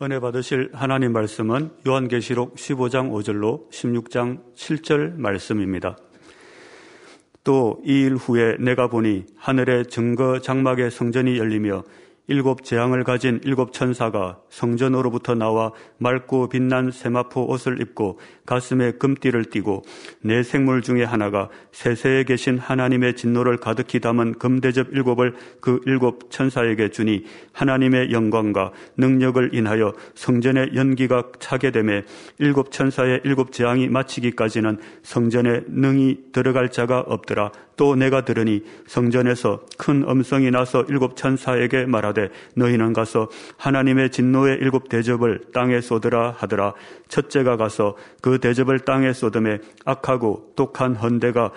은혜 받으실 하나님 말씀은 요한계시록 15장 5절로 16장 7절 말씀입니다. 또 이 일 후에 내가 보니 하늘의 증거 장막의 성전이 열리며 일곱 재앙을 가진 일곱 천사가 성전으로부터 나와 맑고 빛난 세마포 옷을 입고 가슴에 금띠를 띠고 내 생물 중에 하나가 세세에 계신 하나님의 진노를 가득히 담은 금대접 일곱을 그 일곱 천사에게 주니 하나님의 영광과 능력을 인하여 성전의 연기가 차게 되매 일곱 천사의 일곱 재앙이 마치기까지는 성전에 능히 들어갈 자가 없더라. 또 내가 들으니 성전에서 큰 음성이 나서 일곱 천사에게 말하되 너희는 가서 하나님의 진노의 일곱 대접을 땅에 쏟으라 하더라. 첫째가 가서 그 대접을 땅에 쏟음에 악하고 독한 헌대가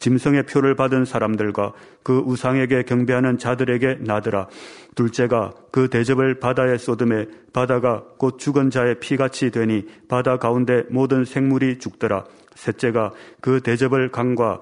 짐승의 표를 받은 사람들과 그 우상에게 경배하는 자들에게 나더라. 둘째가 그 대접을 바다에 쏟음에 바다가 곧 죽은 자의 피같이 되니 바다 가운데 모든 생물이 죽더라. 셋째가 그 대접을 강과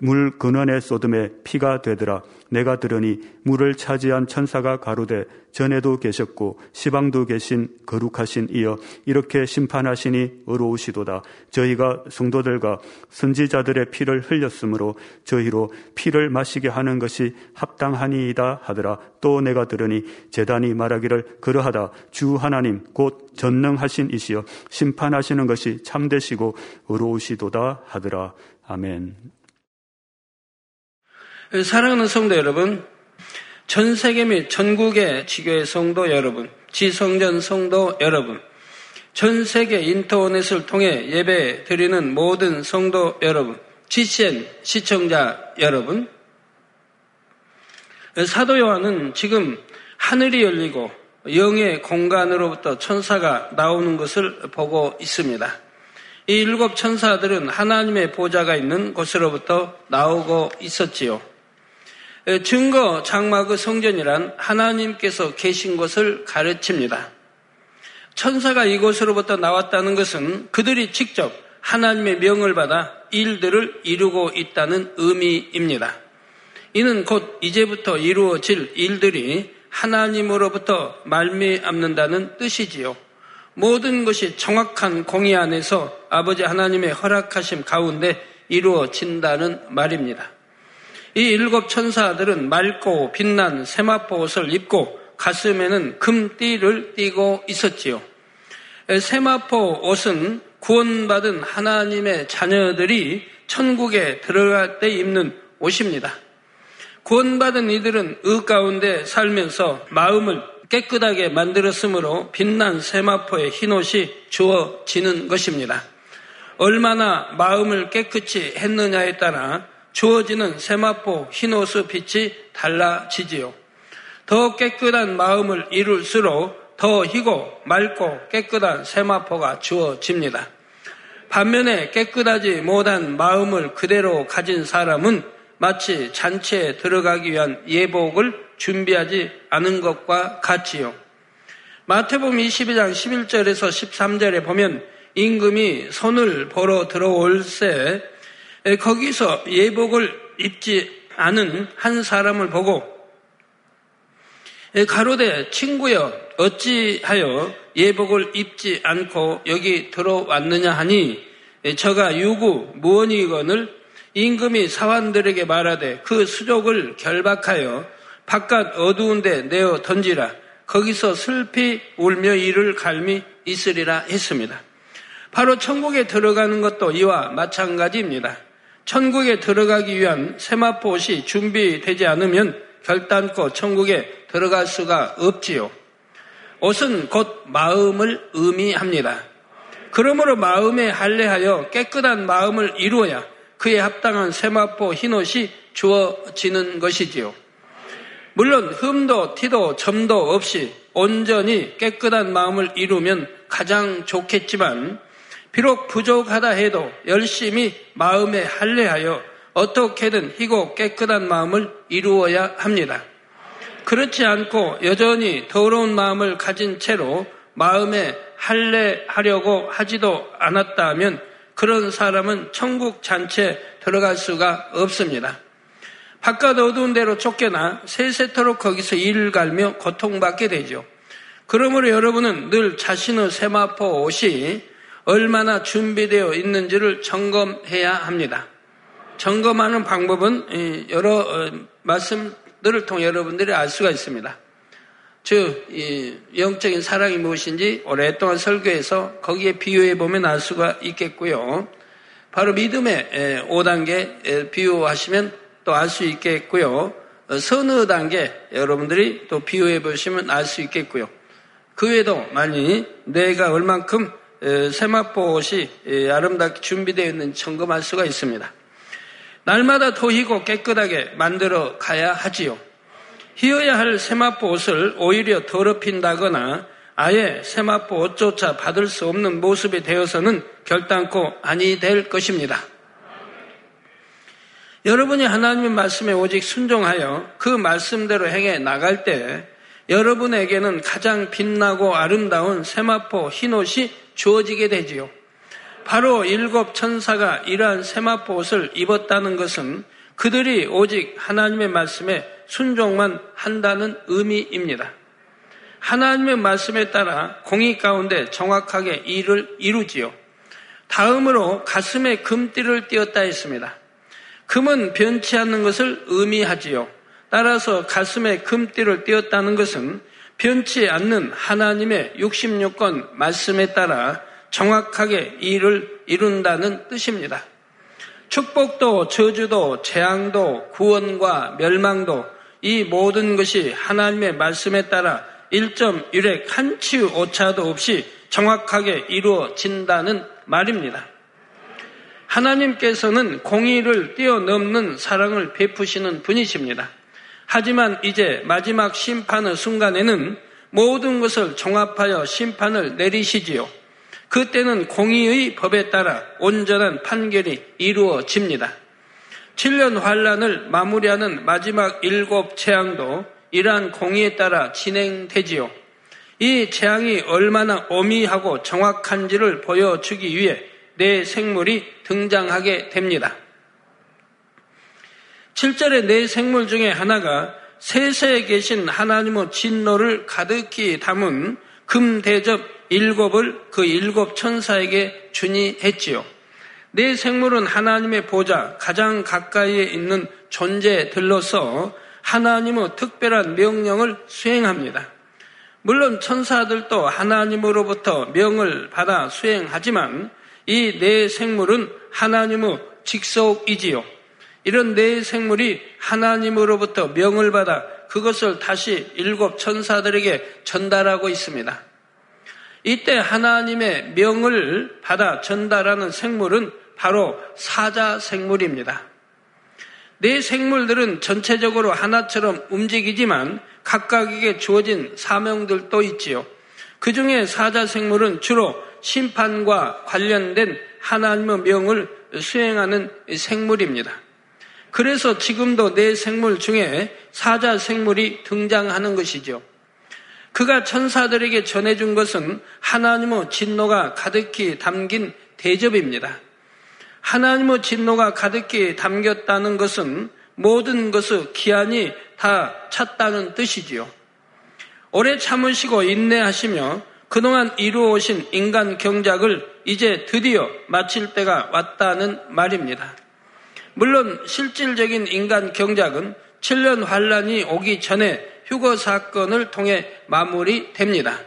물 근원에 쏟음에 피가 되더라. 내가 들으니 물을 차지한 천사가 가로되 전에도 계셨고 시방도 계신 거룩하신 이여 이렇게 심판하시니 어로우시도다. 저희가 성도들과 선지자들의 피를 흘렸으므로 저희로 피를 마시게 하는 것이 합당하니이다 하더라. 또 내가 들으니 재단이 말하기를 그러하다. 주 하나님 곧 전능하신 이시여 심판하시는 것이 참되시고 어로우시도다 하더라. 아멘. 사랑하는 성도 여러분, 전 세계 및 전국의 지교의 성도 여러분, 지성전 성도 여러분, 전 세계 인터넷을 통해 예배 드리는 모든 성도 여러분, GCN 시청자 여러분, 사도 요한은 지금 하늘이 열리고 영의 공간으로부터 천사가 나오는 것을 보고 있습니다. 이 일곱 천사들은 하나님의 보좌가 있는 곳으로부터 나오고 있었지요. 증거 장막의 성전이란 하나님께서 계신 것을 가르칩니다. 천사가 이곳으로부터 나왔다는 것은 그들이 직접 하나님의 명을 받아 일들을 이루고 있다는 의미입니다. 이는 곧 이제부터 이루어질 일들이 하나님으로부터 말미암는다는 뜻이지요. 모든 것이 정확한 공의 안에서 아버지 하나님의 허락하심 가운데 이루어진다는 말입니다. 이 일곱 천사들은 맑고 빛난 세마포 옷을 입고 가슴에는 금띠를 띠고 있었지요. 세마포 옷은 구원받은 하나님의 자녀들이 천국에 들어갈 때 입는 옷입니다. 구원받은 이들은 의 가운데 살면서 마음을 깨끗하게 만들었으므로 빛난 세마포의 흰옷이 주어지는 것입니다. 얼마나 마음을 깨끗이 했느냐에 따라 주어지는 세마포 흰옷의 빛이 달라지지요. 더 깨끗한 마음을 이룰수록 더 희고 맑고 깨끗한 세마포가 주어집니다. 반면에 깨끗하지 못한 마음을 그대로 가진 사람은 마치 잔치에 들어가기 위한 예복을 준비하지 않은 것과 같지요. 마태복음 22장 11절에서 13절에 보면 임금이 손을 보러 들어올 새 거기서 예복을 입지 않은 한 사람을 보고 가로대 친구여 어찌하여 예복을 입지 않고 여기 들어왔느냐 하니 저가 유구 무언이건을 임금이 사환들에게 말하되 그 수족을 결박하여 바깥 어두운데 내어 던지라 거기서 슬피 울며 이를 갈미 있으리라 했습니다. 바로 천국에 들어가는 것도 이와 마찬가지입니다. 천국에 들어가기 위한 세마포 옷이 준비되지 않으면 결단코 천국에 들어갈 수가 없지요. 옷은 곧 마음을 의미합니다. 그러므로 마음에 할례하여 깨끗한 마음을 이루어야 그에 합당한 세마포 흰옷이 주어지는 것이지요. 물론 흠도 티도 점도 없이 온전히 깨끗한 마음을 이루면 가장 좋겠지만 비록 부족하다 해도 열심히 마음에 할례하여 어떻게든 희고 깨끗한 마음을 이루어야 합니다. 그렇지 않고 여전히 더러운 마음을 가진 채로 마음에 할례하려고 하지도 않았다면 그런 사람은 천국 잔치에 들어갈 수가 없습니다. 바깥 어두운 데로 쫓겨나 세세토록 거기서 일을 갈며 고통받게 되죠. 그러므로 여러분은 늘 자신의 세마포 옷이 얼마나 준비되어 있는지를 점검해야 합니다. 점검하는 방법은 여러 어, 말씀들을 통해 여러분들이 알 수가 있습니다. 즉, 영적인 사랑이 무엇인지 오랫동안 설교해서 거기에 비유해 보면 알 수가 있겠고요. 바로 믿음의 5단계 비유하시면 또 알 수 있겠고요. 어, 선의 단계 여러분들이 또 비유해 보시면 알 수 있겠고요. 그 외에도 만일 내가 얼만큼 세마포 옷이 아름답게 준비되어 있는 점검할 수가 있습니다. 날마다 더 희고 깨끗하게 만들어 가야 하지요. 희어야 할 세마포 옷을 오히려 더럽힌다거나 아예 세마포 옷조차 받을 수 없는 모습이 되어서는 결단코 아니 될 것입니다. 여러분이 하나님의 말씀에 오직 순종하여 그 말씀대로 행해 나갈 때 여러분에게는 가장 빛나고 아름다운 세마포 흰옷이 주어지게 되지요. 바로 일곱 천사가 이러한 세마포 옷을 입었다는 것은 그들이 오직 하나님의 말씀에 순종만 한다는 의미입니다. 하나님의 말씀에 따라 공의 가운데 정확하게 일을 이루지요. 다음으로 가슴에 금띠를 띄었다 했습니다. 금은 변치 않는 것을 의미하지요. 따라서 가슴에 금띠를 띄었다는 것은 변치 않는 하나님의 66권 말씀에 따라 정확하게 일을 이룬다는 뜻입니다. 축복도 저주도 재앙도 구원과 멸망도 이 모든 것이 하나님의 말씀에 따라 1.1획 한치 오차도 없이 정확하게 이루어진다는 말입니다. 하나님께서는 공의를 뛰어넘는 사랑을 베푸시는 분이십니다. 하지만 이제 마지막 심판의 순간에는 모든 것을 종합하여 심판을 내리시지요. 그때는 공의의 법에 따라 온전한 판결이 이루어집니다. 7년 환란을 마무리하는 마지막 일곱 재앙도 이러한 공의에 따라 진행되지요. 이 재앙이 얼마나 오미하고 정확한지를 보여주기 위해 내 생물이 등장하게 됩니다. 7절의 내 생물 중에 하나가 세세에 계신 하나님의 진노를 가득히 담은 금대접 일곱을 그 일곱 천사에게 주니 했지요. 내 생물은 하나님의 보좌 가장 가까이에 있는 존재들로서 하나님의 특별한 명령을 수행합니다. 물론 천사들도 하나님으로부터 명을 받아 수행하지만 이내 생물은 하나님의 직속이지요. 이런 내 생물이 하나님으로부터 명을 받아 그것을 다시 일곱 천사들에게 전달하고 있습니다. 이때 하나님의 명을 받아 전달하는 생물은 바로 사자 생물입니다. 네 생물들은 전체적으로 하나처럼 움직이지만 각각에게 주어진 사명들도 있지요. 그 중에 사자 생물은 주로 심판과 관련된 하나님의 명을 수행하는 생물입니다. 그래서 지금도 네 생물 중에 사자 생물이 등장하는 것이죠. 그가 천사들에게 전해준 것은 하나님의 진노가 가득히 담긴 대접입니다. 하나님의 진노가 가득히 담겼다는 것은 모든 것을 기한이 다 찼다는 뜻이지요. 오래 참으시고 인내하시며 그동안 이루어오신 인간 경작을 이제 드디어 마칠 때가 왔다는 말입니다. 물론 실질적인 인간 경작은 7년 환란이 오기 전에 휴거 사건을 통해 마무리됩니다.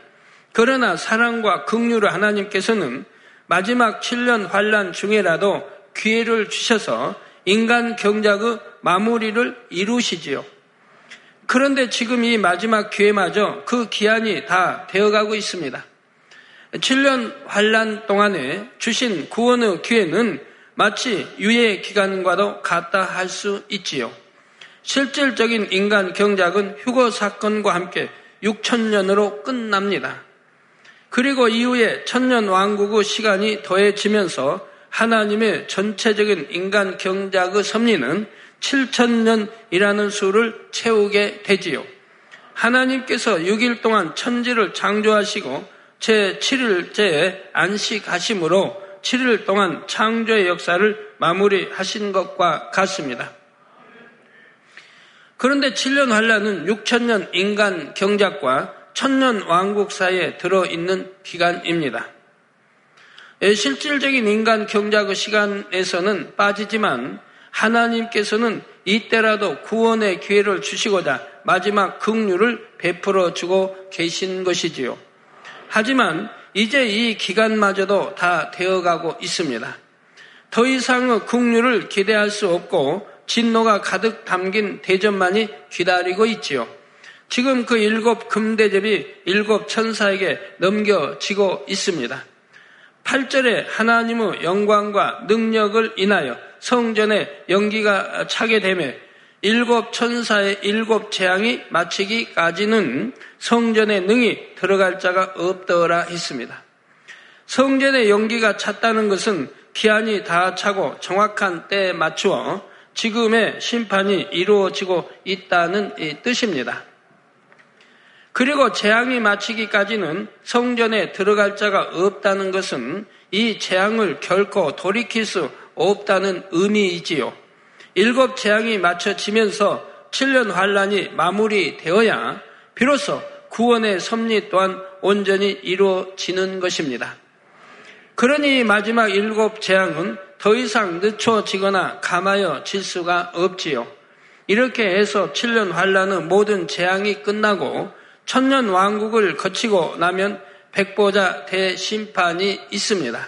그러나 사랑과 긍휼을 하나님께서는 마지막 7년 환란 중에라도 기회를 주셔서 인간 경작의 마무리를 이루시지요. 그런데 지금 이 마지막 기회마저 그 기한이 다 되어가고 있습니다. 7년 환란 동안에 주신 구원의 기회는 마치 유예 기간과도 같다 할 수 있지요. 실질적인 인간 경작은 휴거 사건과 함께 6천년으로 끝납니다. 그리고 이후에 천년 왕국의 시간이 더해지면서 하나님의 전체적인 인간 경작의 섭리는 7천년이라는 수를 채우게 되지요. 하나님께서 6일 동안 천지를 창조하시고 제 7일째에 안식하심으로 7일 동안 창조의 역사를 마무리하신 것과 같습니다. 그런데 7년 환란은 6천년 인간 경작과 천년 왕국 사이에 들어있는 기간입니다. 예, 실질적인 인간 경작의 시간에서는 빠지지만 하나님께서는 이때라도 구원의 기회를 주시고자 마지막 긍휼을 베풀어 주고 계신 것이지요. 하지만 이제 이 기간마저도 다 되어가고 있습니다. 더 이상의 긍휼을 기대할 수 없고 진노가 가득 담긴 대전만이 기다리고 있지요. 지금 그 일곱 금대접이 일곱 천사에게 넘겨지고 있습니다. 8절에 하나님의 영광과 능력을 인하여 성전에 연기가 차게 되며 일곱 천사의 일곱 재앙이 마치기까지는 성전에 능히 들어갈 자가 없더라 했습니다. 성전에 연기가 찼다는 것은 기한이 다 차고 정확한 때에 맞추어 지금의 심판이 이루어지고 있다는 뜻입니다. 그리고 재앙이 마치기까지는 성전에 들어갈 자가 없다는 것은 이 재앙을 결코 돌이킬 수 없다는 의미이지요. 일곱 재앙이 맞춰지면서 7년 환란이 마무리되어야 비로소 구원의 섭리 또한 온전히 이루어지는 것입니다. 그러니 마지막 일곱 재앙은 더 이상 늦춰지거나 감하여 질 수가 없지요. 이렇게 해서 7년 환란은 모든 재앙이 끝나고 천년 왕국을 거치고 나면 백보자 대심판이 있습니다.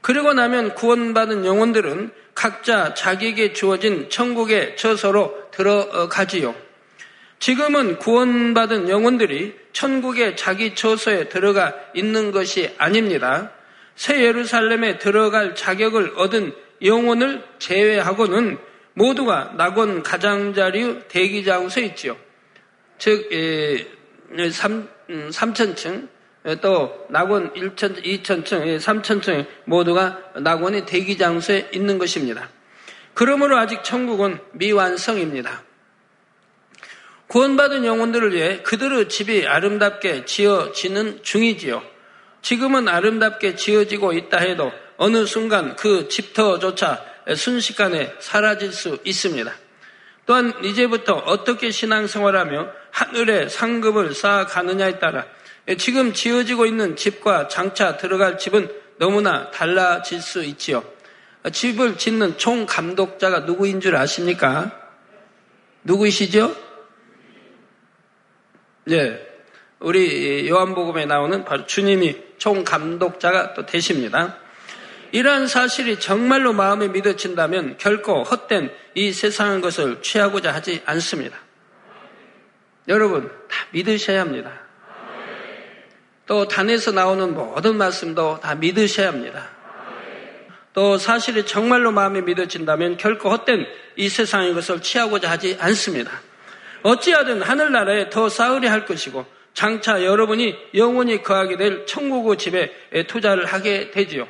그리고 나면 구원받은 영혼들은 각자 자기에게 주어진 천국의 처소로 들어가지요. 지금은 구원받은 영혼들이 천국의 자기 처소에 들어가 있는 것이 아닙니다. 새 예루살렘에 들어갈 자격을 얻은 영혼을 제외하고는 모두가 낙원 가장자리 대기장소에 있지요. 즉, 3, 3천층, 음, 또 낙원 1천, 2천층, 3천층 모두가 낙원의 대기 장소에 있는 것입니다. 그러므로 아직 천국은 미완성입니다. 구원받은 영혼들을 위해 그들의 집이 아름답게 지어지는 중이지요. 지금은 아름답게 지어지고 있다 해도 어느 순간 그 집터조차 순식간에 사라질 수 있습니다. 또한 이제부터 어떻게 신앙생활하며 하늘의 상급을 쌓아가느냐에 따라 지금 지어지고 있는 집과 장차 들어갈 집은 너무나 달라질 수 있지요. 집을 짓는 총 감독자가 누구인 줄 아십니까? 누구이시죠? 네. 우리 요한복음에 나오는 바로 주님이 총 감독자가 또 되십니다. 이러한 사실이 정말로 마음에 믿어진다면 결코 헛된 이 세상의 것을 취하고자 하지 않습니다. 여러분, 다 믿으셔야 합니다. 또 단에서 나오는 모든 말씀도 다 믿으셔야 합니다. 또 사실이 정말로 마음에 믿어진다면 결코 헛된 이 세상의 것을 취하고자 하지 않습니다. 어찌하든 하늘나라에 더 쌓으려 할 것이고 장차 여러분이 영원히 거하게 될 천국의 집에 투자를 하게 되지요.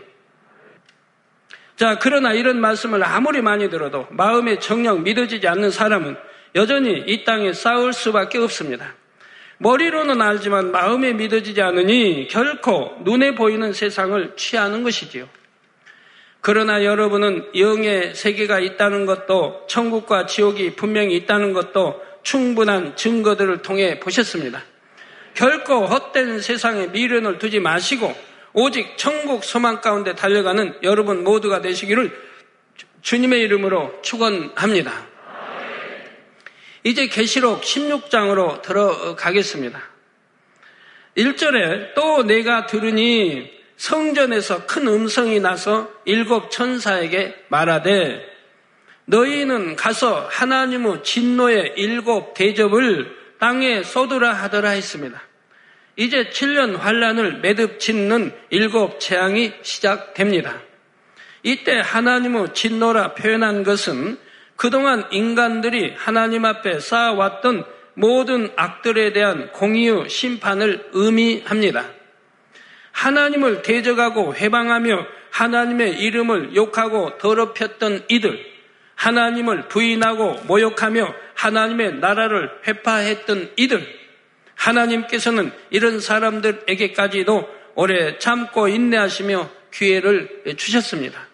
자, 그러나 이런 말씀을 아무리 많이 들어도 마음에 정녕 믿어지지 않는 사람은 여전히 이 땅에 쌓을 수밖에 없습니다. 머리로는 알지만 마음에 믿어지지 않으니 결코 눈에 보이는 세상을 취하는 것이지요. 그러나 여러분은 영의 세계가 있다는 것도 천국과 지옥이 분명히 있다는 것도 충분한 증거들을 통해 보셨습니다. 결코 헛된 세상에 미련을 두지 마시고 오직 천국 소망 가운데 달려가는 여러분 모두가 되시기를 주님의 이름으로 축원합니다. 이제 계시록 16장으로 들어가겠습니다. 1절에 또 내가 들으니 성전에서 큰 음성이 나서 일곱 천사에게 말하되 너희는 가서 하나님의 진노의 일곱 대접을 땅에 쏟으라 하더라 했습니다. 이제 7년 환란을 매듭 짓는 일곱 재앙이 시작됩니다. 이때 하나님의 진노라 표현한 것은 그동안 인간들이 하나님 앞에 쌓아왔던 모든 악들에 대한 공의의 심판을 의미합니다. 하나님을 대적하고 회방하며 하나님의 이름을 욕하고 더럽혔던 이들, 하나님을 부인하고 모욕하며 하나님의 나라를 회파했던 이들, 하나님께서는 이런 사람들에게까지도 오래 참고 인내하시며 기회를 주셨습니다.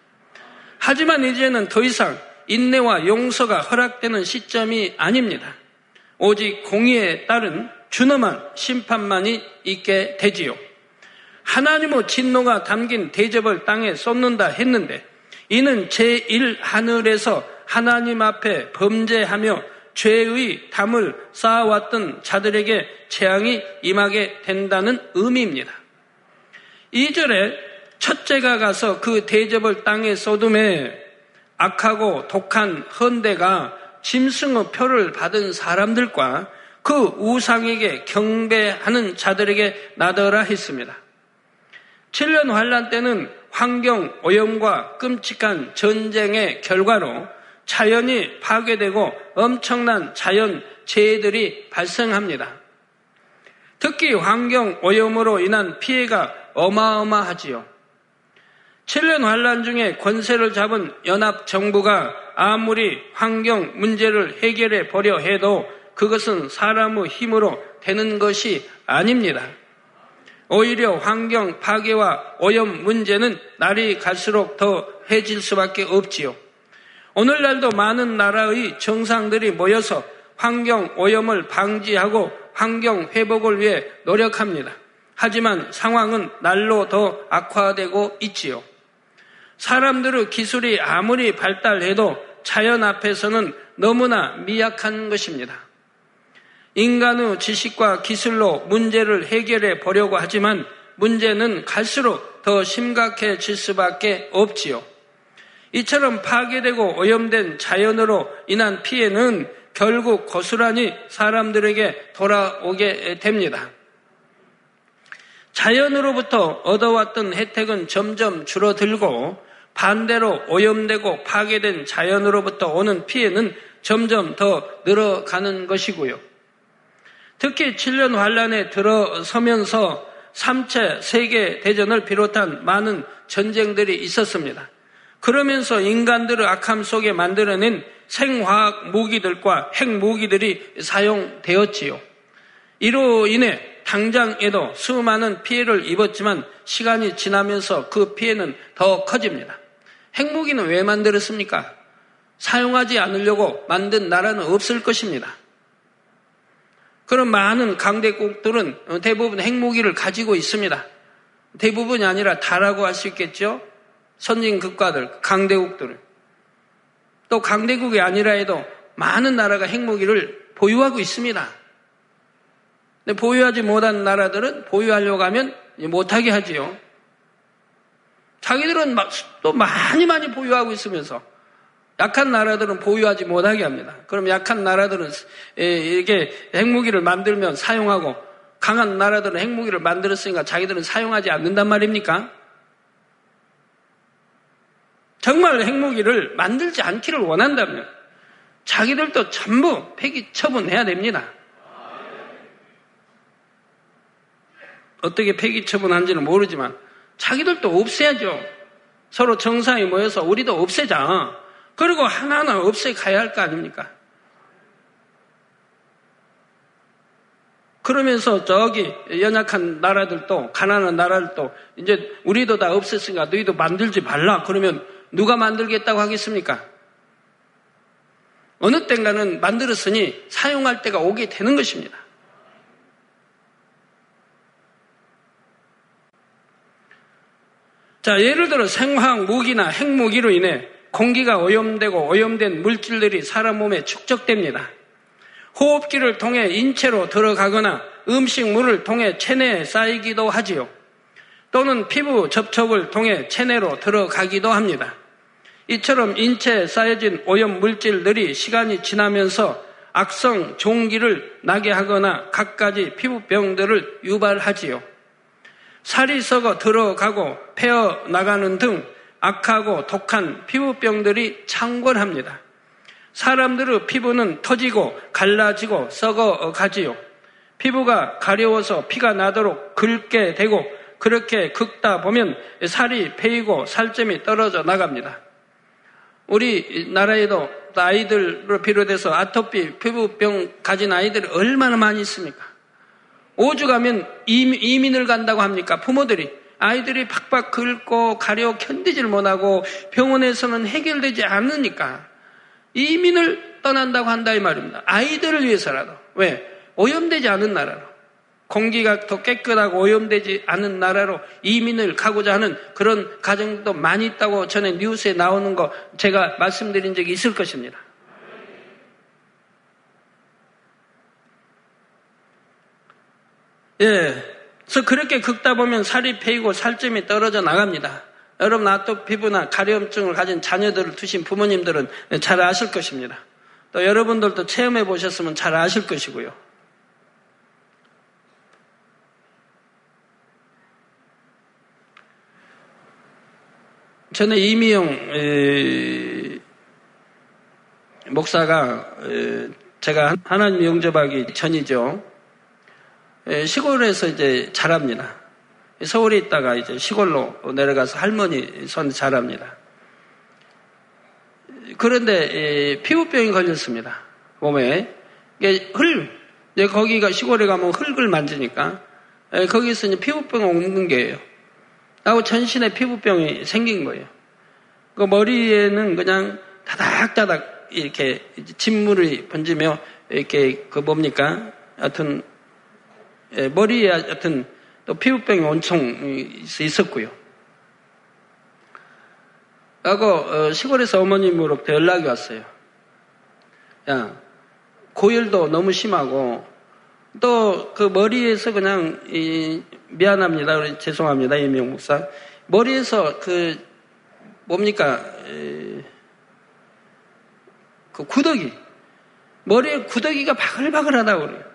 하지만 이제는 더 이상 인내와 용서가 허락되는 시점이 아닙니다. 오직 공의에 따른 준엄한 심판만이 있게 되지요. 하나님의 진노가 담긴 대접을 땅에 쏟는다 했는데 이는 제1 하늘에서 하나님 앞에 범죄하며 죄의 담을 쌓아왔던 자들에게 재앙이 임하게 된다는 의미입니다. 2절에 첫째가 가서 그 대접을 땅에 쏟음에 악하고 독한 헌대가 짐승의 표를 받은 사람들과 그 우상에게 경배하는 자들에게 나더라 했습니다. 7년 환란 때는 환경 오염과 끔찍한 전쟁의 결과로 자연이 파괴되고 엄청난 자연 재해들이 발생합니다. 특히 환경 오염으로 인한 피해가 어마어마하지요. 7년 환란 중에 권세를 잡은 연합 정부가 아무리 환경 문제를 해결해 보려 해도 그것은 사람의 힘으로 되는 것이 아닙니다. 오히려 환경 파괴와 오염 문제는 날이 갈수록 더 해질 수밖에 없지요. 오늘날도 많은 나라의 정상들이 모여서 환경 오염을 방지하고 환경 회복을 위해 노력합니다. 하지만 상황은 날로 더 악화되고 있지요. 사람들의 기술이 아무리 발달해도 자연 앞에서는 너무나 미약한 것입니다. 인간의 지식과 기술로 문제를 해결해 보려고 하지만 문제는 갈수록 더 심각해질 수밖에 없지요. 이처럼 파괴되고 오염된 자연으로 인한 피해는 결국 고스란히 사람들에게 돌아오게 됩니다. 자연으로부터 얻어왔던 혜택은 점점 줄어들고 반대로 오염되고 파괴된 자연으로부터 오는 피해는 점점 더 늘어가는 것이고요. 특히 7년 환란에 들어서면서 3차 세계 대전을 비롯한 많은 전쟁들이 있었습니다. 그러면서 인간들의 악함 속에 만들어낸 생화학 무기들과 핵 무기들이 사용되었지요. 이로 인해 당장에도 수많은 피해를 입었지만 시간이 지나면서 그 피해는 더 커집니다. 핵무기는 왜 만들었습니까? 사용하지 않으려고 만든 나라는 없을 것입니다. 그런 많은 강대국들은 대부분 핵무기를 가지고 있습니다. 대부분이 아니라 다라고 할 수 있겠죠? 선진 국가들, 강대국들은. 또 강대국이 아니라 해도 많은 나라가 핵무기를 보유하고 있습니다. 근데 보유하지 못한 나라들은 보유하려고 하면 못하게 하지요. 자기들은 또 많이 많이 보유하고 있으면서 약한 나라들은 보유하지 못하게 합니다. 그럼 약한 나라들은 이렇게 핵무기를 만들면 사용하고 강한 나라들은 핵무기를 만들었으니까 자기들은 사용하지 않는단 말입니까? 정말 핵무기를 만들지 않기를 원한다면 자기들도 전부 폐기 처분해야 됩니다. 어떻게 폐기 처분한지는 모르지만 자기들도 없애야죠. 서로 정상이 모여서 우리도 없애자. 그리고 하나하나 없애가야 할 거 아닙니까? 그러면서 저기 연약한 나라들도 가난한 나라들도 이제 우리도 다 없앴으니까 너희도 만들지 말라. 그러면 누가 만들겠다고 하겠습니까? 어느 땐가는 만들었으니 사용할 때가 오게 되는 것입니다. 자, 예를 들어 생화학 무기나 핵무기로 인해 공기가 오염되고 오염된 물질들이 사람 몸에 축적됩니다. 호흡기를 통해 인체로 들어가거나 음식물을 통해 체내에 쌓이기도 하지요. 또는 피부 접촉을 통해 체내로 들어가기도 합니다. 이처럼 인체에 쌓여진 오염 물질들이 시간이 지나면서 악성 종기를 나게 하거나 갖가지 피부병들을 유발하지요. 살이 썩어 들어가고 패어 나가는 등 악하고 독한 피부병들이 창궐합니다. 사람들의 피부는 터지고 갈라지고 썩어 가지요. 피부가 가려워서 피가 나도록 긁게 되고 그렇게 긁다 보면 살이 패이고 살점이 떨어져 나갑니다. 우리 나라에도 아이들을 비롯해서 아토피 피부병 가진 아이들이 얼마나 많이 있습니까? 오죽하면 이민을 간다고 합니까? 부모들이 아이들이 팍팍 긁고 가려 견디질 못하고 병원에서는 해결되지 않으니까 이민을 떠난다고 한다 이 말입니다. 아이들을 위해서라도 왜 오염되지 않은 나라로 공기가 더 깨끗하고 오염되지 않은 나라로 이민을 가고자 하는 그런 가정도 많이 있다고 전에 뉴스에 나오는 거 제가 말씀드린 적이 있을 것입니다. 예. 그래서 그렇게 긁다 보면 살이 패이고 살점이 떨어져 나갑니다. 여러분 아토 피부나 가려움증을 가진 자녀들을 두신 부모님들은 잘 아실 것입니다. 또 여러분들도 체험해 보셨으면 잘 아실 것이고요. 전에 이미영 목사가 제가 하나님 영접하기 전이죠. 시골에서 이제 자랍니다. 서울에 있다가 이제 시골로 내려가서 할머니 손 자랍니다. 그런데 피부병이 걸렸습니다. 몸에 흙 거기가 시골에 가면 흙을 만지니까 거기서 이제 피부병 옮는 게예요. 하고 전신에 피부병이 생긴 거예요. 그 머리에는 그냥 다닥다닥 이렇게 진물이 번지며 이렇게 그 뭡니까? 하여튼 예, 머리에 하여튼 또 피부병이 엄청 있었고요. 하고 어, 시골에서 어머님으로부터 연락이 왔어요. 야 고열도 너무 심하고 또 그 머리에서 그냥 미안합니다. 죄송합니다. 이명 목사. 머리에서 그 뭡니까 그 구더기 머리에 구더기가 바글바글하다고 그래요.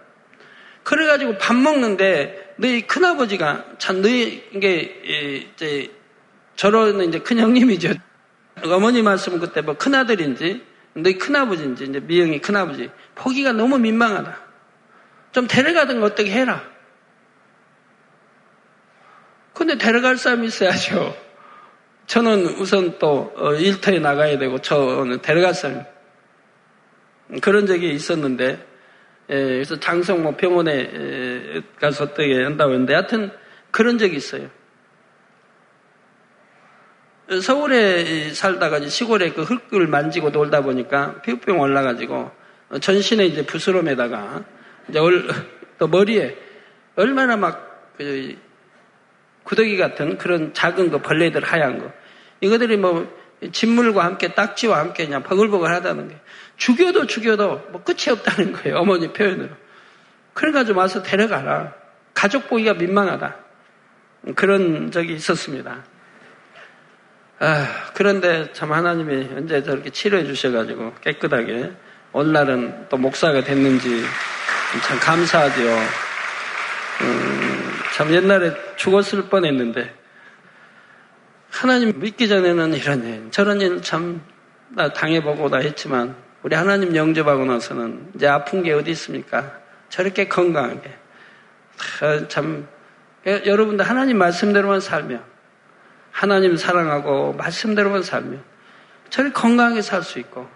그래가지고 밥 먹는데 너희 큰아버지가 참 너희 이게 이제 저런 이제 큰 형님이죠. 어머니 말씀은 그때 뭐 큰아들인지 너희 큰아버지인지 이제 미영이 큰아버지 포기가 너무 민망하다. 좀 데려가든 어떻게 해라. 근데 데려갈 사람이 있어야죠. 저는 우선 또 어, 일터에 나가야 되고 저는 데려갈 사람 그런 적이 있었는데 예, 그래서 장성 뭐 병원에 가서 어떻게 한다고 했는데 하여튼 그런 적이 있어요. 서울에 살다가 시골에 그 흙을 만지고 놀다 보니까 피부병 올라가지고 전신에 이제 부스럼에다가 이제 또 머리에 얼마나 막 그 구더기 같은 그런 작은 거 벌레들 하얀 거 이거들이 뭐 진물과 함께 딱지와 함께 그냥 버글버글 하다는 게 죽여도 죽여도 뭐 끝이 없다는 거예요. 어머니 표현으로. 그래가지고 와서 데려가라. 가족 보기가 민망하다. 그런 적이 있었습니다. 아, 그런데 참 하나님이 언제 저렇게 치료해 주셔가지고 깨끗하게 오늘날은 또 목사가 됐는지 참 감사하죠. 음, 참 옛날에 죽었을 뻔했는데 하나님 믿기 전에는 이런 일, 저런 일참 당해보고 다 했지만 우리 하나님 영접하고 나서는 이제 아픈 게 어디 있습니까? 저렇게 건강하게. 참, 여러분들 하나님 말씀대로만 살면, 하나님 사랑하고 말씀대로만 살면, 저렇게 건강하게 살 수 있고.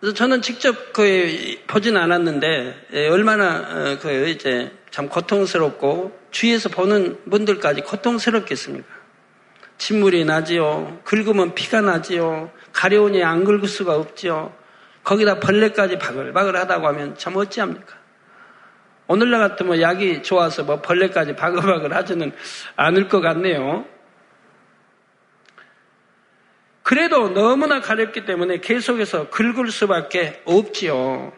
그래서 저는 직접 그 보진 않았는데, 예, 얼마나 어, 그 이제 참 고통스럽고, 주위에서 보는 분들까지 고통스럽겠습니까? 침물이 나지요. 긁으면 피가 나지요. 가려우니 안 긁을 수가 없지요. 거기다 벌레까지 바글바글 하다고 하면 참 어찌합니까? 오늘날 같으면 약이 좋아서 뭐 벌레까지 바글바글 하지는 않을 것 같네요. 그래도 너무나 가렵기 때문에 계속해서 긁을 수밖에 없지요.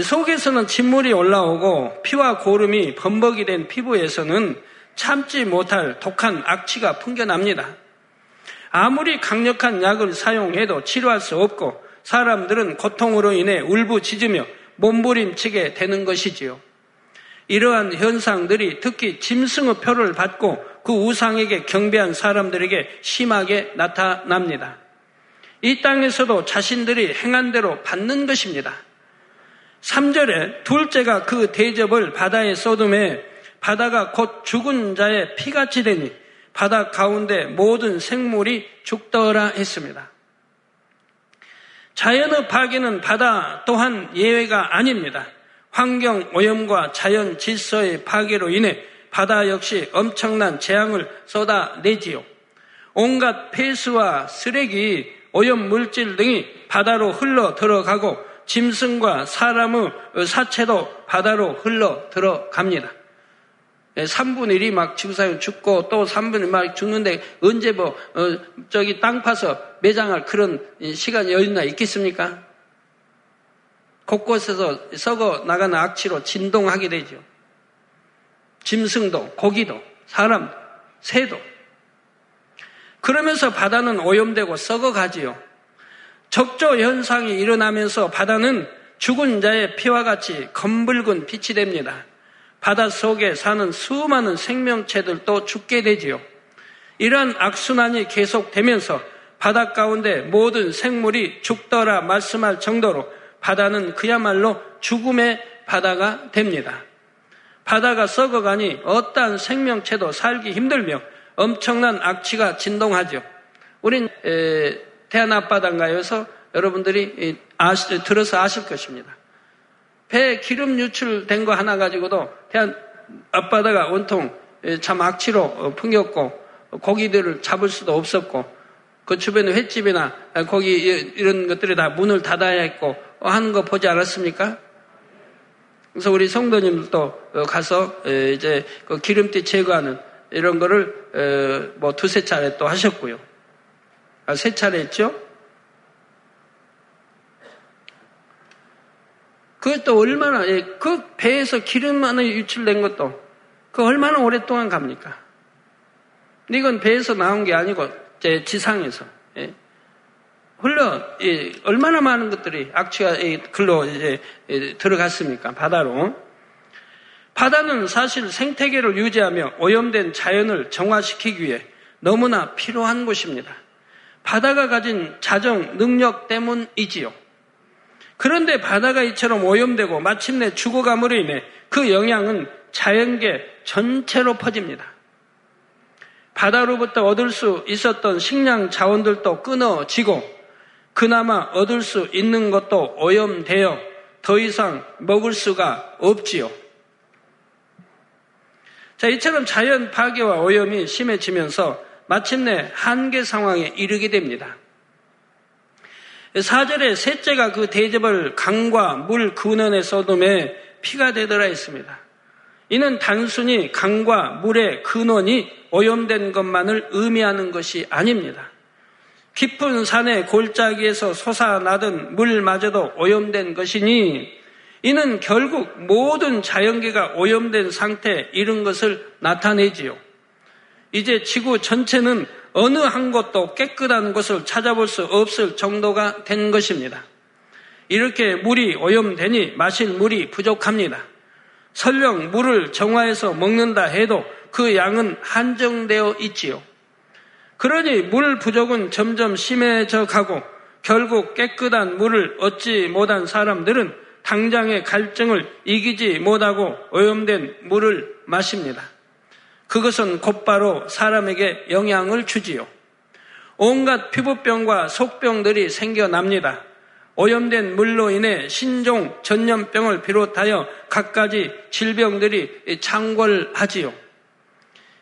속에서는 진물이 올라오고 피와 고름이 범벅이 된 피부에서는 참지 못할 독한 악취가 풍겨납니다. 아무리 강력한 약을 사용해도 치료할 수 없고 사람들은 고통으로 인해 울부짖으며 몸부림치게 되는 것이지요. 이러한 현상들이 특히 짐승의 표를 받고 그 우상에게 경배한 사람들에게 심하게 나타납니다. 이 땅에서도 자신들이 행한 대로 받는 것입니다. 3절에 둘째가 그 대접을 바다에 쏟음에 바다가 곧 죽은 자의 피같이 되니 바다 가운데 모든 생물이 죽더라 했습니다. 자연의 파괴는 바다 또한 예외가 아닙니다. 환경 오염과 자연 질서의 파괴로 인해 바다 역시 엄청난 재앙을 쏟아내지요. 온갖 폐수와 쓰레기, 오염 물질 등이 바다로 흘러 들어가고 짐승과 사람의 사체도 바다로 흘러 들어갑니다. 3분의 1이 막 지구상에 죽고 또 3분의 1막 죽는데 언제 뭐, 어, 저기 땅 파서 매장할 그런 시간이 여유나 있겠습니까? 곳곳에서 썩어 나가는 악취로 진동하게 되죠. 짐승도, 고기도, 사람, 새도. 그러면서 바다는 오염되고 썩어가지요. 적조 현상이 일어나면서 바다는 죽은 자의 피와 같이 검붉은 빛이 됩니다. 바다 속에 사는 수많은 생명체들도 죽게 되지요. 이러한 악순환이 계속되면서 바다 가운데 모든 생물이 죽더라 말씀할 정도로 바다는 그야말로 죽음의 바다가 됩니다. 바다가 썩어가니 어떠한 생명체도 살기 힘들며 엄청난 악취가 진동하죠. 우린 태안 앞바다인가요서 여러분들이 아시, 들어서 아실 것입니다. 배에 기름 유출된 거 하나 가지고도 태안 앞바다가 온통 참 악취로 어, 풍겼고 고기들을 잡을 수도 없었고 그 주변에 횟집이나 거기 이런 것들이 다 문을 닫아야 했고 하는 거 보지 않았습니까? 그래서 우리 성도님들도 어, 가서 이제 그 기름띠 제거하는 이런 거를 뭐 두세 차례 또 하셨고요. 아, 세 차례 했죠? 그것도 얼마나, 예, 그 배에서 기름 하나 유출된 것도 그 얼마나 오랫동안 갑니까? 이건 배에서 나온 게 아니고 제 지상에서 예. 흘러 예, 얼마나 많은 것들이 악취가 예, 글로 이제 예, 들어갔습니까? 바다로. 바다는 사실 생태계를 유지하며 오염된 자연을 정화시키기 위해 너무나 필요한 곳입니다. 바다가 가진 자정 능력 때문이지요. 그런데 바다가 이처럼 오염되고 마침내 죽어감으로 인해 그 영향은 자연계 전체로 퍼집니다. 바다로부터 얻을 수 있었던 식량 자원들도 끊어지고 그나마 얻을 수 있는 것도 오염되어 더 이상 먹을 수가 없지요. 자, 이처럼 자연 파괴와 오염이 심해지면서 마침내 한계 상황에 이르게 됩니다. 사절에 셋째가 그 대접을 강과 물 근원에 쏟음에 피가 되더라 했습니다. 이는 단순히 강과 물의 근원이 오염된 것만을 의미하는 것이 아닙니다. 깊은 산의 골짜기에서 솟아나던 물마저도 오염된 것이니 이는 결국 모든 자연계가 오염된 상태에 이른 것을 나타내지요. 이제 지구 전체는 어느 한 곳도 깨끗한 것을 찾아볼 수 없을 정도가 된 것입니다. 이렇게 물이 오염되니 마실 물이 부족합니다. 설령 물을 정화해서 먹는다 해도 그 양은 한정되어 있지요. 그러니 물 부족은 점점 심해져 가고 결국 깨끗한 물을 얻지 못한 사람들은 당장의 갈증을 이기지 못하고 오염된 물을 마십니다. 그것은 곧바로 사람에게 영향을 주지요. 온갖 피부병과 속병들이 생겨납니다. 오염된 물로 인해 신종, 전염병을 비롯하여 갖가지 질병들이 창궐하지요.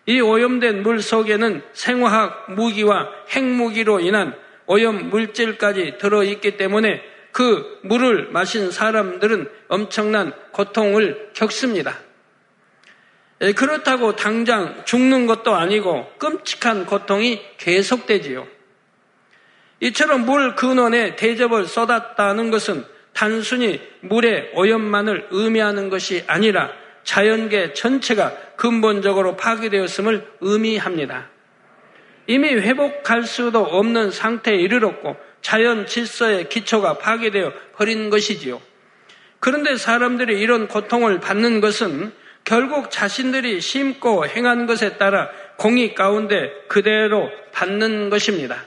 이 오염된 물 속에는 생화학 무기와 핵무기로 인한 오염 물질까지 들어있기 때문에 그 물을 마신 사람들은 엄청난 고통을 겪습니다. 예, 그렇다고 당장 죽는 것도 아니고 끔찍한 고통이 계속되지요. 이처럼 물 근원에 대접을 쏟았다는 것은 단순히 물의 오염만을 의미하는 것이 아니라 자연계 전체가 근본적으로 파괴되었음을 의미합니다. 이미 회복할 수도 없는 상태에 이르렀고 자연 질서의 기초가 파괴되어 버린 것이지요. 그런데 사람들이 이런 고통을 받는 것은 결국 자신들이 심고 행한 것에 따라 공의 가운데 그대로 받는 것입니다.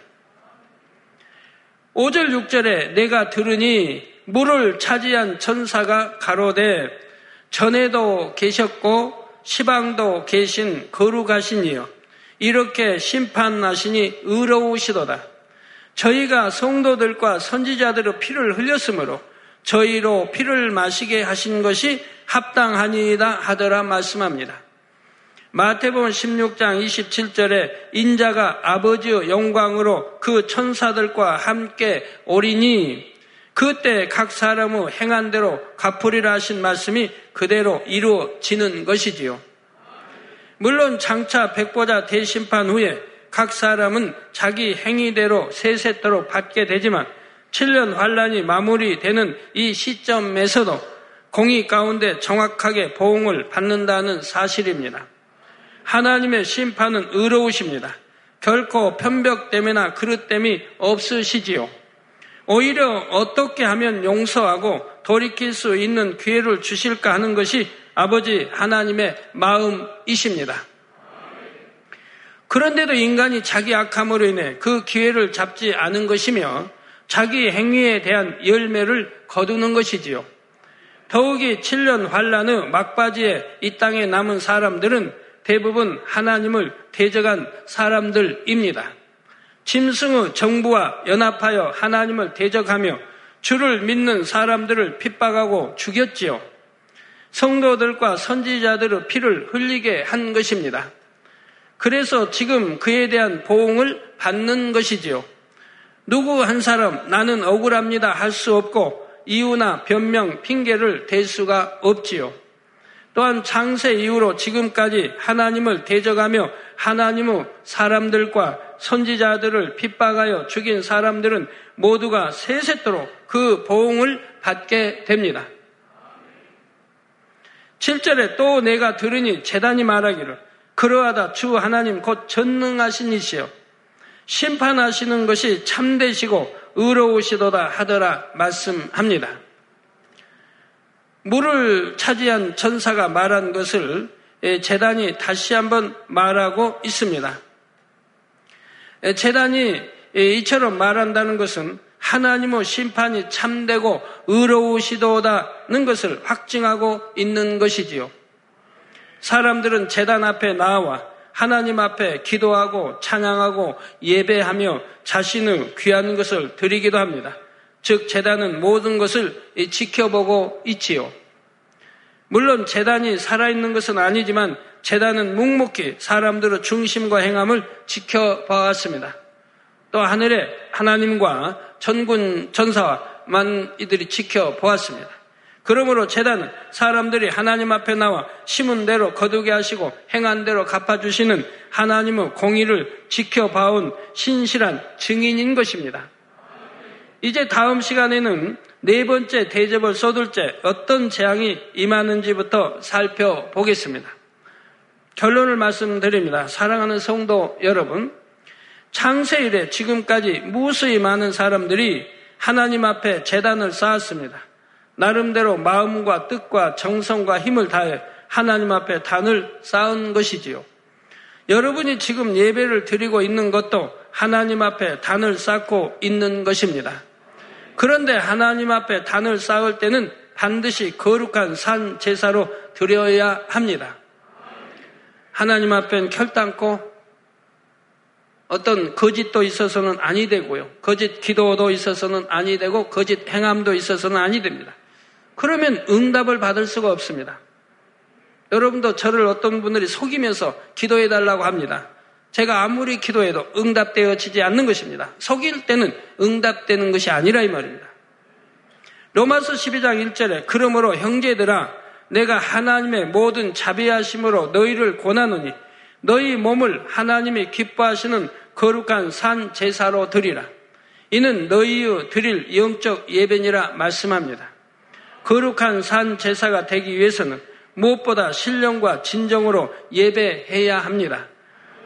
5절, 6절에 내가 들으니 물을 차지한 천사가 가로되 전에도 계셨고 시방도 계신 거룩하시니요. 이렇게 심판하시니 의로우시도다. 저희가 성도들과 선지자들의 피를 흘렸으므로 저희로 피를 마시게 하신 것이 합당하니이다 하더라 말씀합니다. 마태복음 16장 27절에 인자가 아버지의 영광으로 그 천사들과 함께 오리니 그때 각 사람의 행한 대로 갚으리라 하신 말씀이 그대로 이루어지는 것이지요. 물론 장차 백보자 대심판 후에 각 사람은 자기 행위대로 세세토록 받게 되지만 7년 환란이 마무리되는 이 시점에서도 공의 가운데 정확하게 보응을 받는다는 사실입니다. 하나님의 심판은 의로우십니다. 결코 편벽됨이나 그릇됨이 없으시지요. 오히려 어떻게 하면 용서하고 돌이킬 수 있는 기회를 주실까 하는 것이 아버지 하나님의 마음이십니다. 그런데도 인간이 자기 악함으로 인해 그 기회를 잡지 않은 것이며 자기 행위에 대한 열매를 거두는 것이지요. 더욱이 7년 환란의 막바지에 이 땅에 남은 사람들은 대부분 하나님을 대적한 사람들입니다. 짐승의 정부와 연합하여 하나님을 대적하며 주를 믿는 사람들을 핍박하고 죽였지요. 성도들과 선지자들의 피를 흘리게 한 것입니다. 그래서 지금 그에 대한 보응을 받는 것이지요. 누구 한 사람 나는 억울합니다 할 수 없고 이유나 변명, 핑계를 댈 수가 없지요. 또한 창세 이후로 지금까지 하나님을 대적하며 하나님의 사람들과 선지자들을 핍박하여 죽인 사람들은 모두가 세세토록 그 보응을 받게 됩니다. 7절에 또 내가 들으니 재단이 말하기를 그러하다 주 하나님 곧 전능하신 이시여 심판하시는 것이 참되시고 의로우시도다 하더라 말씀합니다. 물을 차지한 전사가 말한 것을 재단이 다시 한번 말하고 있습니다. 재단이 이처럼 말한다는 것은 하나님의 심판이 참되고 의로우시도다는 것을 확증하고 있는 것이지요. 사람들은 재단 앞에 나와 하나님 앞에 기도하고 찬양하고 예배하며 자신의 귀한 것을 드리기도 합니다. 즉 재단은 모든 것을 지켜보고 있지요. 물론 재단이 살아있는 것은 아니지만 재단은 묵묵히 사람들의 중심과 행함을 지켜봐왔습니다. 또 하늘에 하나님과 전군 전사와만 이들이 지켜보았습니다. 그러므로 재단은 사람들이 하나님 앞에 나와 심은 대로 거두게 하시고 행한 대로 갚아주시는 하나님의 공의를 지켜봐온 신실한 증인인 것입니다. 이제 다음 시간에는 네 번째 대접을 쏟을때 어떤 재앙이 임하는지부터 살펴보겠습니다. 결론을 말씀드립니다. 사랑하는 성도 여러분, 창세 일에 지금까지 무수히 많은 사람들이 하나님 앞에 재단을 쌓았습니다. 나름대로 마음과 뜻과 정성과 힘을 다해 하나님 앞에 단을 쌓은 것이지요. 여러분이 지금 예배를 드리고 있는 것도 하나님 앞에 단을 쌓고 있는 것입니다. 그런데 하나님 앞에 단을 쌓을 때는 반드시 거룩한 산 제사로 드려야 합니다. 하나님 앞엔 결단코 어떤 거짓도 있어서는 아니 되고요. 거짓 기도도 있어서는 아니 되고 거짓 행함도 있어서는 아니 됩니다. 그러면 응답을 받을 수가 없습니다. 여러분도 저를 어떤 분들이 속이면서 기도해 달라고 합니다. 제가 아무리 기도해도 응답되어지지 않는 것입니다. 속일 때는 응답되는 것이 아니라 이 말입니다. 로마서 12장 1절에 그러므로 형제들아 내가 하나님의 모든 자비하심으로 너희를 권하노니 너희 몸을 하나님이 기뻐하시는 거룩한 산 제사로 드리라. 이는 너희의 드릴 영적 예배니라 말씀합니다. 거룩한 산 제사가 되기 위해서는 무엇보다 신령과 진정으로 예배해야 합니다.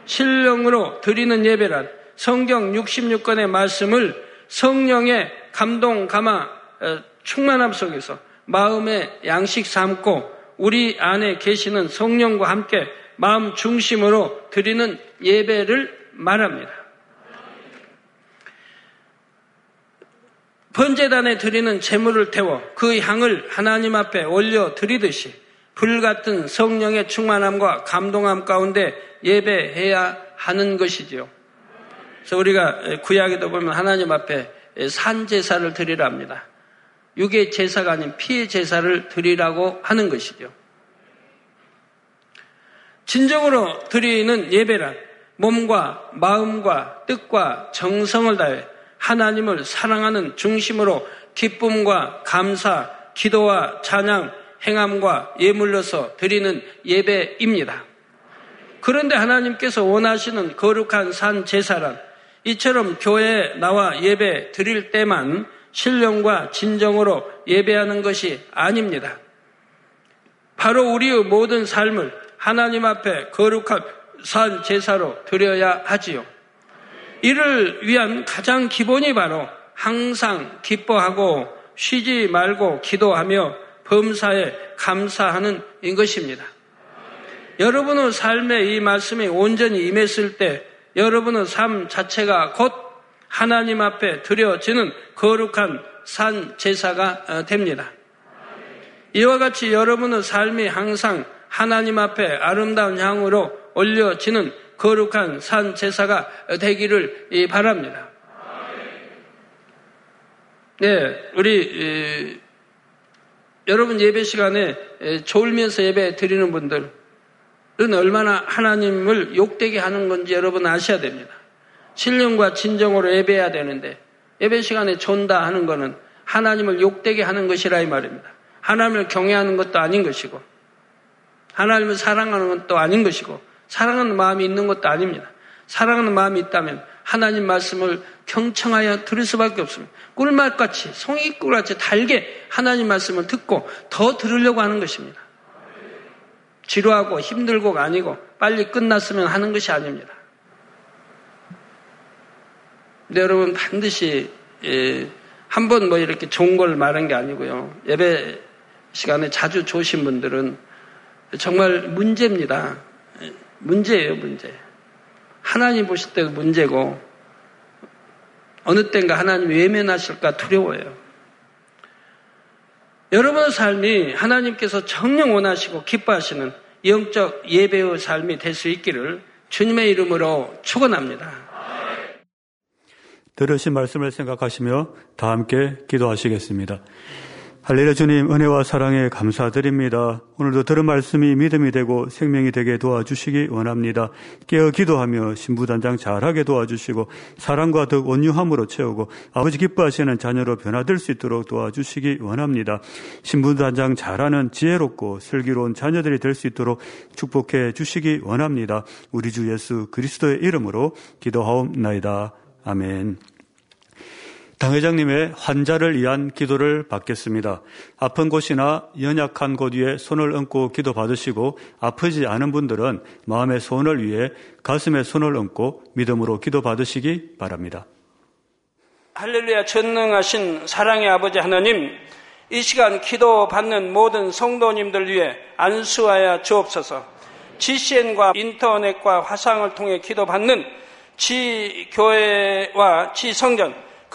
신령으로 드리는 예배란 성경 66권의 말씀을 성령의 감동, 감화, 어, 충만함 속에서 마음의 양식 삼고 우리 안에 계시는 성령과 함께 마음 중심으로 드리는 예배를 말합니다. 번제단에 드리는 제물을 태워 그 향을 하나님 앞에 올려 드리듯이 불같은 성령의 충만함과 감동함 가운데 예배해야 하는 것이지요. 그래서 우리가 구약에도 보면 하나님 앞에 산 제사를 드리라 합니다. 육의 제사가 아닌 피의 제사를 드리라고 하는 것이죠. 진정으로 드리는 예배란 몸과 마음과 뜻과 정성을 다해 하나님을 사랑하는 중심으로 기쁨과 감사, 기도와 찬양, 행함과 예물로서 드리는 예배입니다. 그런데 하나님께서 원하시는 거룩한 산 제사란 이처럼 교회에 나와 예배 드릴 때만 신령과 진정으로 예배하는 것이 아닙니다. 바로 우리의 모든 삶을 하나님 앞에 거룩한 산 제사로 드려야 하지요. 이를 위한 가장 기본이 바로 항상 기뻐하고 쉬지 말고 기도하며 범사에 감사하는 것입니다. 여러분의 삶에 이 말씀이 온전히 임했을 때 여러분의 삶 자체가 곧 하나님 앞에 드려지는 거룩한 산 제사가 어, 됩니다. 이와 같이 여러분의 삶이 항상 하나님 앞에 아름다운 향으로 올려지는 거룩한 산 제사가 되기를 바랍니다. 네, 우리 여러분 예배 시간에 졸면서 예배 드리는 분들은 얼마나 하나님을 욕되게 하는 건지 여러분 아셔야 됩니다. 신령과 진정으로 예배해야 되는데 예배 시간에 존다 하는 것은 하나님을 욕되게 하는 것이라 이 말입니다. 하나님을 경외하는 것도 아닌 것이고 하나님을 사랑하는 것도 아닌 것이고 사랑하는 마음이 있는 것도 아닙니다. 사랑하는 마음이 있다면 하나님 말씀을 경청하여 들을 수밖에 없습니다. 꿀맛같이 송이꿀같이 달게 하나님 말씀을 듣고 더 들으려고 하는 것입니다. 지루하고 힘들고가 아니고 빨리 끝났으면 하는 것이 아닙니다. 근데 여러분 반드시 예, 한번 뭐 이렇게 좋은 걸 말한 게 아니고요. 예배 시간에 자주 조신 분들은 정말 문제입니다. 문제예요, 문제. 하나님 보실 때도 문제고 어느 땐가 하나님 외면하실까 두려워요. 여러분의 삶이 하나님께서 정령 원하시고 기뻐하시는 영적 예배의 삶이 될 수 있기를 주님의 이름으로 축원합니다. 들으신 말씀을 생각하시며 다 함께 기도하시겠습니다. 할렐루야 주님 은혜와 사랑에 감사드립니다. 오늘도 들은 말씀이 믿음이 되고 생명이 되게 도와주시기 원합니다. 깨어 기도하며 신부단장 잘하게 도와주시고 사랑과 덕 온유함으로 채우고 아버지 기뻐하시는 자녀로 변화될 수 있도록 도와주시기 원합니다. 신부단장 잘하는 지혜롭고 슬기로운 자녀들이 될 수 있도록 축복해 주시기 원합니다. 우리 주 예수 그리스도의 이름으로 기도하옵나이다. 아멘. 당 회장님의 환자를 위한 기도를 받겠습니다. 아픈 곳이나 연약한 곳 위에 손을 얹고 기도 받으시고 아프지 않은 분들은 마음의 손을 위해 가슴에 손을 얹고 믿음으로 기도 받으시기 바랍니다. 할렐루야 전능하신 사랑의 아버지 하나님 이 시간 기도 받는 모든 성도님들 위해 안수하여 주옵소서 GCN과 인터넷과 화상을 통해 기도 받는 지 교회와 지 성전